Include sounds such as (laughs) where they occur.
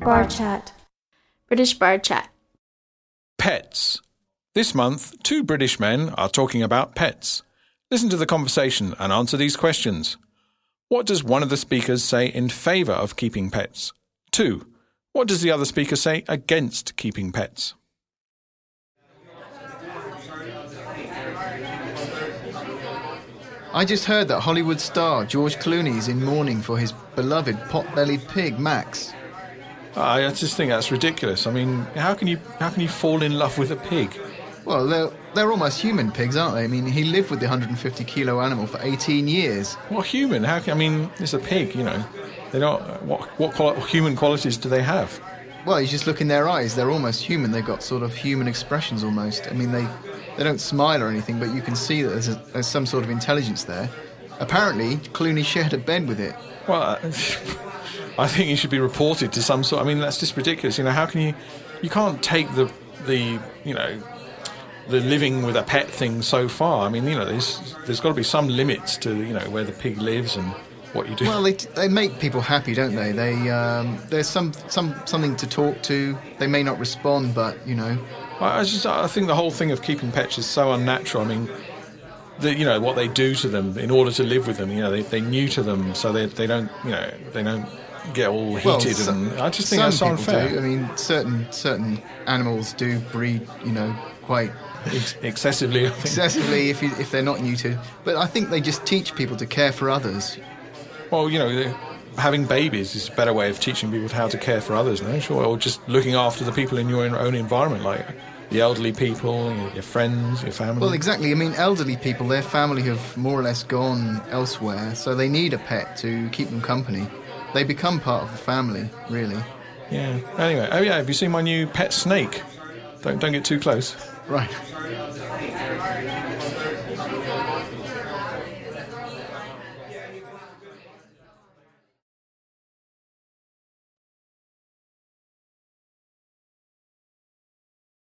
Bar chat. British Bar Chat. Pets. This month, two British men are talking about pets. Listen to the conversation and answer these questions. What does one of the speakers say in favour of keeping pets? Two. What does the other speaker say against keeping pets? I just heard that Hollywood star George Clooney is in mourning for his beloved pot-bellied pig Max. I just think that's ridiculous. I mean, how can you how can you fall in love with a pig? Well, they're, they're almost human pigs, aren't they? I mean, he lived with the 150 kilo animal for 18 years. What human? How can I mean? It's a pig, you know. They don't. What what quali- human qualities do they have? Well, you just look in their eyes; they're almost human. They've got sort of human expressions almost. I mean, they they don't smile or anything, but you can see that there's, a, there's some sort of intelligence there. Apparently, Clooney shared a bed with it. Well, uh, (laughs) I think he should be reported to some sort. I mean, that's just ridiculous. You know, how can you? You can't take the the you know the living with a pet thing so far. I mean, you know, there's there's got to be some limits to you know where the pig lives and what you do. Well, they, they make people happy, don't they? They um, there's some some something to talk to. They may not respond, but you know, I I just I think the whole thing of keeping pets is so unnatural. I mean, the, you know what they do to them in order to live with them. You know, they, they neuter them so they they don't you know they don't get all heated. Well, so- and I just think some that's unfair. do. I mean, certain certain animals do breed, you know, quite Ex- excessively. I think. excessively if you, if they're not neutered. But I think they just teach people to care for others. Well, you know, having babies is a better way of teaching people how to care for others, no? Sure, or just looking after the people in your own environment, like the elderly people, your friends, your family. Well, exactly. I mean, elderly people, their family have more or less gone elsewhere, so they need a pet to keep them company. They become part of the family, really. Yeah. Anyway, oh yeah, have you seen my new pet snake? Don't don't get too close. Right.